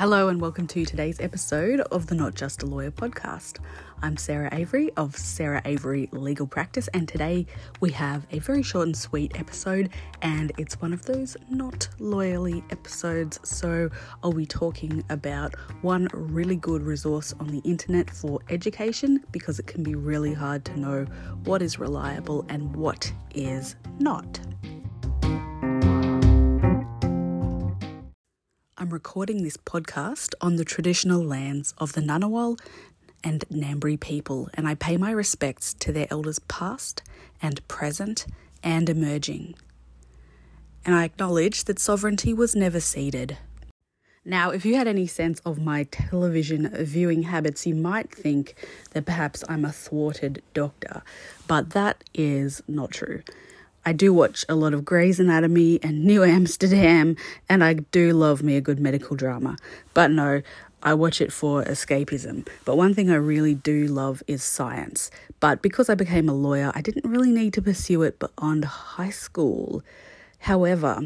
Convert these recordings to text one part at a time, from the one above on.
Hello, and welcome to today's episode of the Not Just a Lawyer podcast. I'm Sarah Avery of Sarah Avery Legal Practice, and today we have a very short and sweet episode, and it's one of those not lawyerly episodes. So, I'll be talking about one really good resource on the internet for education because it can be really hard to know what is reliable and what is not. I'm recording this podcast on the traditional lands of the Ngunnawal and Ngambri people, and I pay my respects to their elders past and present and emerging. And I acknowledge that sovereignty was never ceded. Now, if you had any sense of my television viewing habits, you might think that perhaps I'm a thwarted doctor, but that is not true. I do watch a lot of Grey's Anatomy and New Amsterdam, and I do love me a good medical drama. But no, I watch it for escapism. But one thing I really do love is science. But because I became a lawyer, I didn't really need to pursue it beyond high school. However,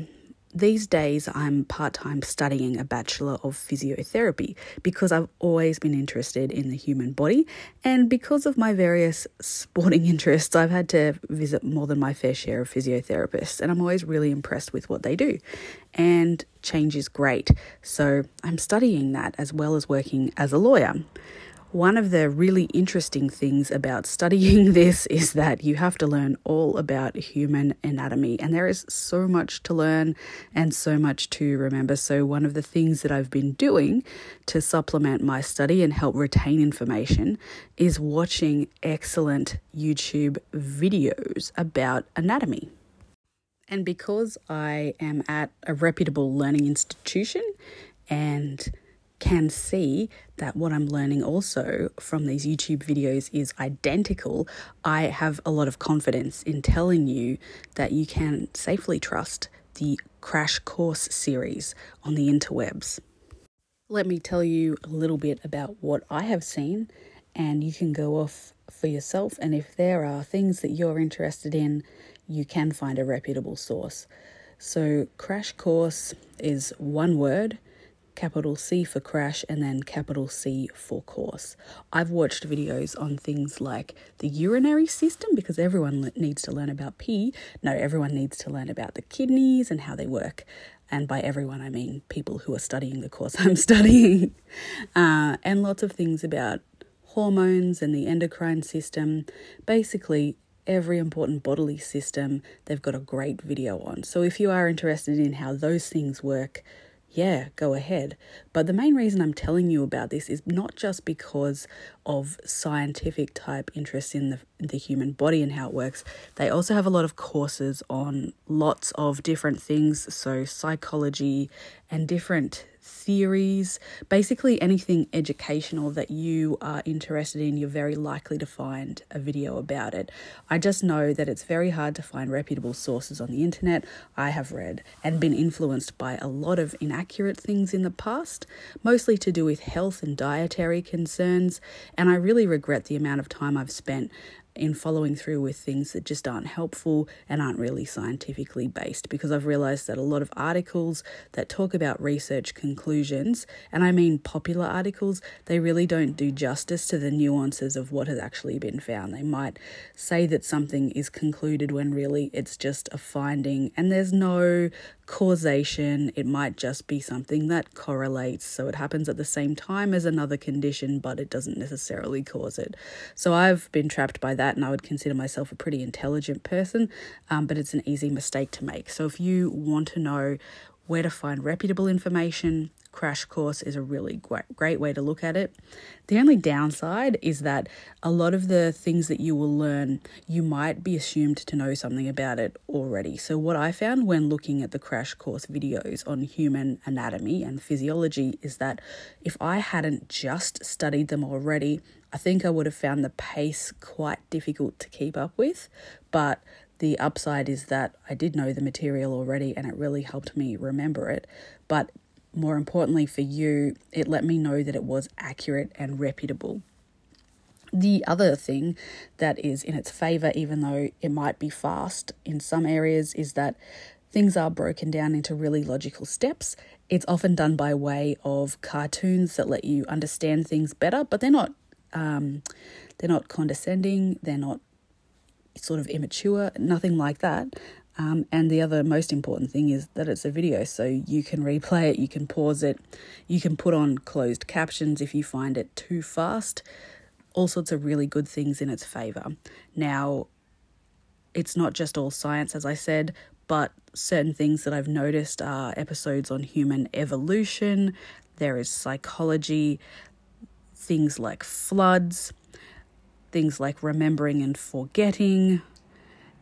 these days I'm part time studying a Bachelor of Physiotherapy because I've always been interested in the human body, and because of my various sporting interests, I've had to visit more than my fair share of physiotherapists, and I'm always really impressed with what they do. And change is great, so I'm studying that as well as working as a lawyer. One of the really interesting things about studying this is that you have to learn all about human anatomy, and there is so much to learn and so much to remember. So, one of the things that I've been doing to supplement my study and help retain information is watching excellent YouTube videos about anatomy. And because I am at a reputable learning institution and can see that what I'm learning also from these YouTube videos is identical, I have a lot of confidence in telling you that you can safely trust the Crash Course series on the interwebs. Let me tell you a little bit about what I have seen, and you can go off for yourself. And if there are things that you're interested in, you can find a reputable source. So, Crash Course is one word capital C for crash, and then capital C for course. I've watched videos on things like the urinary system because everyone needs to learn about pee. No, everyone needs to learn about the kidneys and how they work. And by everyone, I mean people who are studying the course I'm studying. Uh, and lots of things about hormones and the endocrine system. Basically, every important bodily system, they've got a great video on. So if you are interested in how those things work, yeah, go ahead. But the main reason I'm telling you about this is not just because of scientific type interest in the, the human body and how it works. They also have a lot of courses on lots of different things, so psychology and different theories, basically anything educational that you are interested in, you're very likely to find a video about it. I just know that it's very hard to find reputable sources on the internet. I have read and been influenced by a lot of inaccurate things in the past, mostly to do with health and dietary concerns, and I really regret the amount of time I've spent in following through with things that just aren't helpful and aren't really scientifically based because I've realized that a lot of articles that talk about research conclusions, and I mean popular articles, they really don't do justice to the nuances of what has actually been found. They might say that something is concluded when really it's just a finding and there's no causation. It might just be something that correlates. So it happens at the same time as another condition, but it doesn't necessarily cause it. So I've been trapped by that, and I would consider myself a pretty intelligent person, um, but it's an easy mistake to make. So if you want to know where to find reputable information, crash course is a really great, way to look at it. The only downside is that a lot of the things that you will learn, you might be assumed to know something about it already. So, what I found when looking at the crash course videos on human anatomy and physiology is that if I hadn't just studied them already, I think I would have found the pace quite difficult to keep up with. But the upside is that I did know the material already and it really helped me remember it. But more importantly for you, it let me know that it was accurate and reputable. The other thing that is in its favor, even though it might be fast in some areas, is that things are broken down into really logical steps. It's often done by way of cartoons that let you understand things better, but they're not um, they're not condescending. They're not sort of immature. Nothing like that. Um, and the other most important thing is that it's a video, so you can replay it, you can pause it, you can put on closed captions if you find it too fast. All sorts of really good things in its favour. Now, it's not just all science, as I said, but certain things that I've noticed are episodes on human evolution, there is psychology, things like floods, things like remembering and forgetting,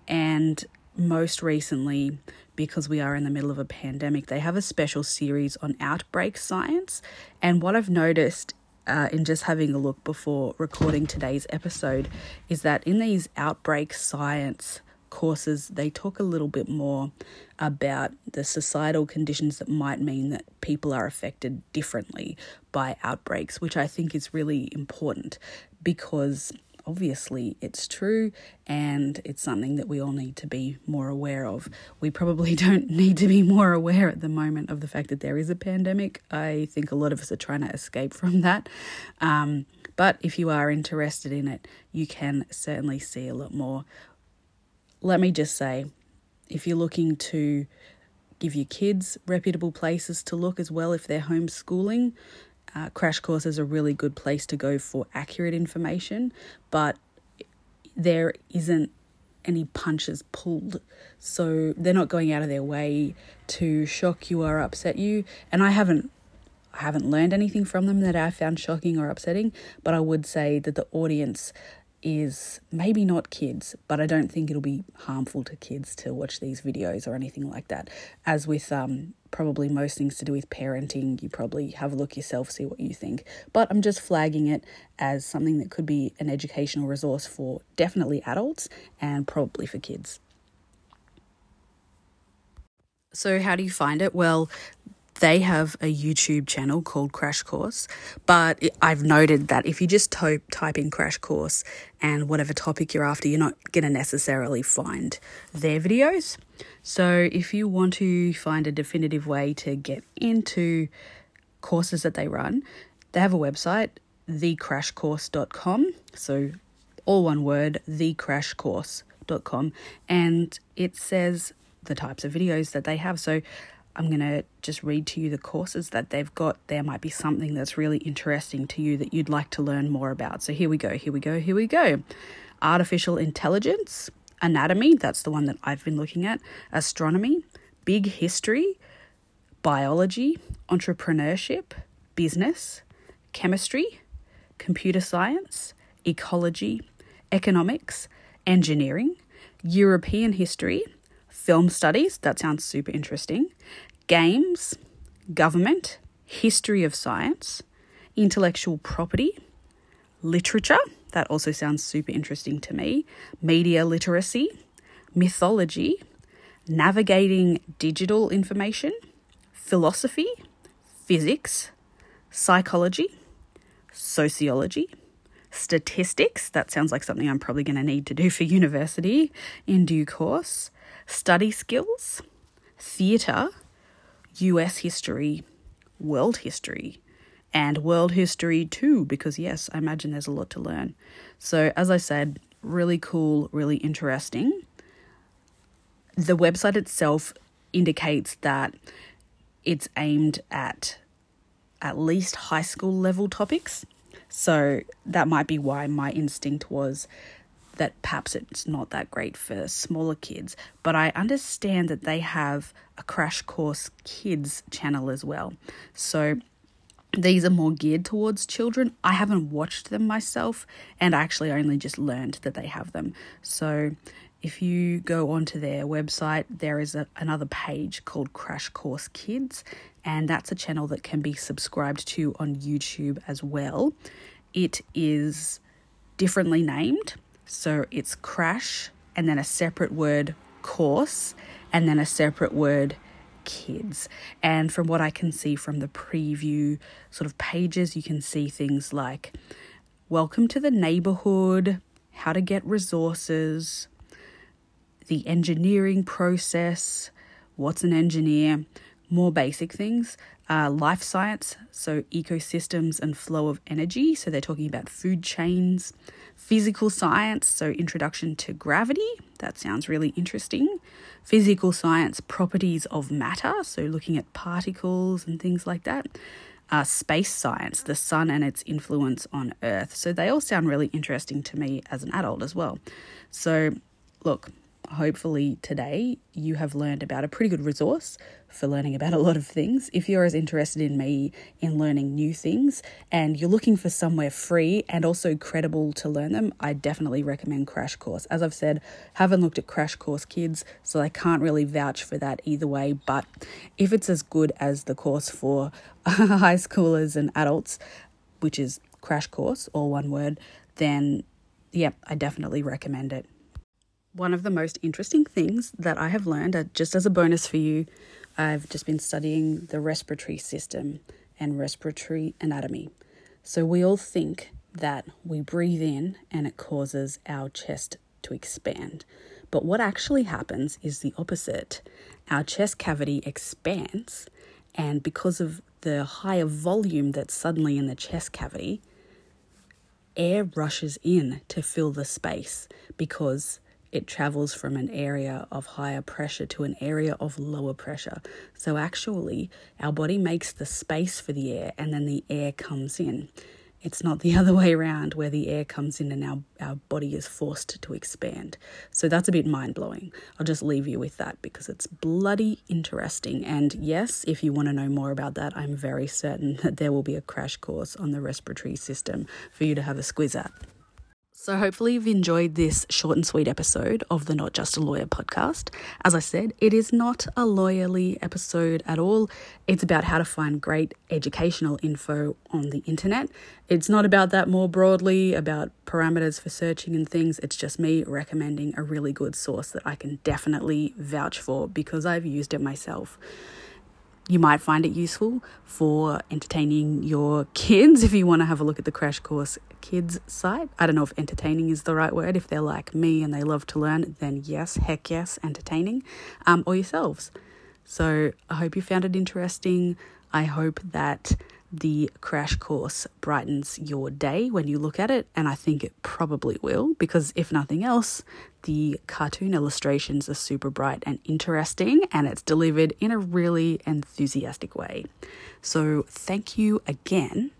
and most recently, because we are in the middle of a pandemic, they have a special series on outbreak science. And what I've noticed uh, in just having a look before recording today's episode is that in these outbreak science courses, they talk a little bit more about the societal conditions that might mean that people are affected differently by outbreaks, which I think is really important because obviously it's true and it's something that we all need to be more aware of. We probably don't need to be more aware at the moment of the fact that there is a pandemic. I think a lot of us are trying to escape from that. Um, but if you are interested in it, you can certainly see a lot more. Let me just say, if you're looking to give your kids reputable places to look as well if they're homeschooling, uh, Crash Course is a really good place to go for accurate information, but there isn't any punches pulled. So they're not going out of their way to shock you or upset you. And I haven't I haven't learned anything from them that I found shocking or upsetting, but I would say that the audience is maybe not kids, but I don't think it'll be harmful to kids to watch these videos or anything like that. As with um, probably most things to do with parenting, you probably have a look yourself, see what you think. But I'm just flagging it as something that could be an educational resource for definitely adults and probably for kids. So, how do you find it? Well, they have a YouTube channel called Crash Course, but I've noted that if you just type, type in Crash Course and whatever topic you're after, you're not going to necessarily find their videos. So if you want to find a definitive way to get into courses that they run, they have a website, thecrashcourse.com. So all one word, thecrashcourse.com. And it says the types of videos that they have. So I'm going to just read to you the courses that they've got. There might be something that's really interesting to you that you'd like to learn more about. So here we go, here we go, here we go. Artificial intelligence, anatomy, that's the one that I've been looking at, astronomy, big history, biology, entrepreneurship, business, chemistry, computer science, ecology, economics, engineering, European history, film studies, that sounds super interesting, games, government, history of science, intellectual property, literature, that also sounds super interesting to me, media literacy, mythology, navigating digital information, philosophy, physics, psychology, sociology, statistics. That sounds like something I'm probably going to need to do for university in due course study skills, theatre, US history, world history, and world history too, because yes, I imagine there's a lot to learn. So, as I said, really cool, really interesting. The website itself indicates that it's aimed at at least high school level topics. So that might be why my instinct was that perhaps it's not that great for smaller kids, but I understand that they have a Crash Course Kids channel as well. So these are more geared towards children. I haven't watched them myself, and I actually only just learned that they have them. So if you go onto their website, there is a, another page called Crash Course Kids, and that's a channel that can be subscribed to on YouTube as well. It is differently named. So it's crash and then a separate word course and then a separate word kids. And from what I can see from the preview sort of pages, you can see things like welcome to the neighborhood, how to get resources, the engineering process, what's an engineer, more basic things. Uh, life science, so ecosystems and flow of energy. So they're talking about food chains. Physical science, so introduction to gravity. That sounds really interesting. Physical science, properties of matter. So looking at particles and things like that. Uh, space science, the sun and its influence on Earth. So they all sound really interesting to me as an adult as well. So, look, hopefully today you have learned about a pretty good resource for learning about a lot of things. If you're as interested in me in learning new things and you're looking for somewhere free and also credible to learn them, I definitely recommend Crash Course. As I've said, haven't looked at Crash Course Kids, so I can't really vouch for that either way, but if it's as good as the course for high schoolers and adults, which is Crash Course, all one word, then yeah, I definitely recommend it. One of the most interesting things that I have learned, uh, just as a bonus for you, I've just been studying the respiratory system and respiratory anatomy. So we all think that we breathe in and it causes our chest to expand. But what actually happens is the opposite. Our chest cavity expands, and because of the higher volume that's suddenly in the chest cavity, air rushes in to fill the space because it travels from an area of higher pressure to an area of lower pressure. So, actually, our body makes the space for the air and then the air comes in. It's not the other way around where the air comes in and our, our body is forced to expand. So that's a bit mind blowing. I'll just leave you with that because it's bloody interesting. And yes, if you want to know more about that, I'm very certain that there will be a crash course on the respiratory system for you to have a squiz at. So, hopefully, you've enjoyed this short and sweet episode of the Not Just a Lawyer podcast. As I said, it is not a lawyerly episode at all. It's about how to find great educational info on the internet. It's not about that more broadly, about parameters for searching and things. It's just me recommending a really good source that I can definitely vouch for because I've used it myself. You might find it useful for entertaining your kids if you want to have a look at the Crash Course Kids site. I don't know if entertaining is the right word. If they're like me and they love to learn, then yes, heck yes, entertaining, um, or yourselves. So I hope you found it interesting. I hope that the crash course brightens your day when you look at it, and I think it probably will because, if nothing else, the cartoon illustrations are super bright and interesting, and it's delivered in a really enthusiastic way. So, thank you again.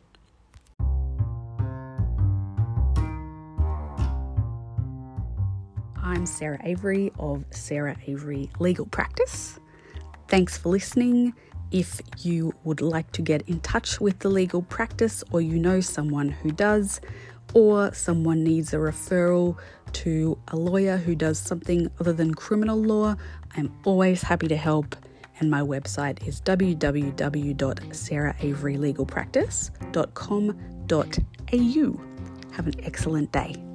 I'm Sarah Avery of Sarah Avery Legal Practice. Thanks for listening if you would like to get in touch with the legal practice or you know someone who does, or someone needs a referral to a lawyer who does something other than criminal law, I'm always happy to help. And my website is www.sarahaverylegalpractice.com.au. Have an excellent day.